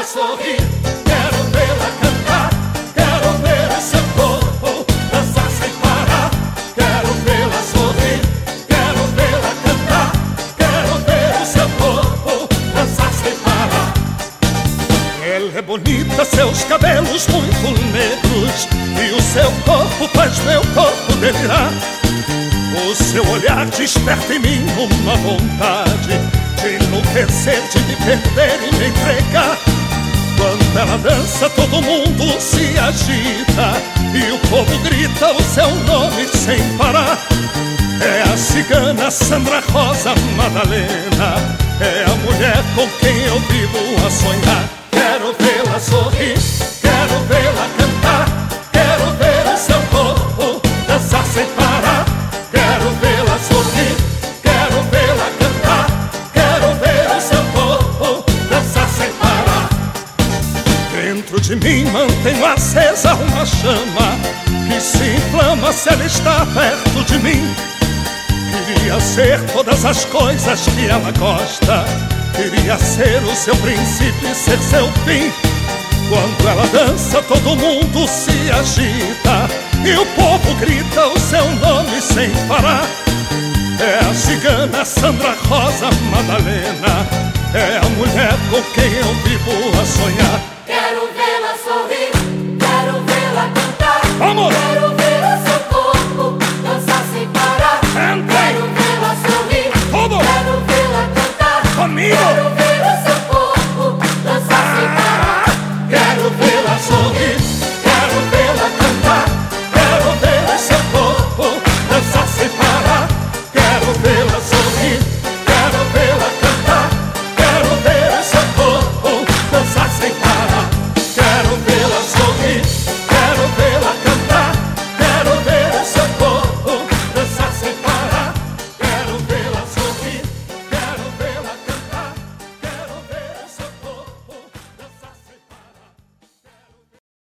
sorrir, quero vê-la cantar, quero ver o seu corpo dançar sem parar. Quero vê-la sorrir, quero vê-la cantar, quero ver o seu corpo dançar sem parar. Ela é bonita, seus cabelos muito negros e o seu corpo faz meu corpo delirar. O seu olhar desperta em mim uma vontade de enlouquecer, de me perder e me entregar. Ela dança, todo mundo se agita e o povo grita o seu nome sem parar. É a cigana Sandra Rosa Madalena, é a mulher com quem eu vivo a sonhar. De mim mantenho acesa uma chama que se inflama se ela está perto de mim. Queria ser todas as coisas que ela gosta. Queria ser o seu princípio e ser seu fim. Quando ela dança, todo mundo se agita e o povo grita o seu nome sem parar. É a cigana Sandra Rosa Madalena, é a mulher com quem eu vivo a sonhar. Quero sorrir.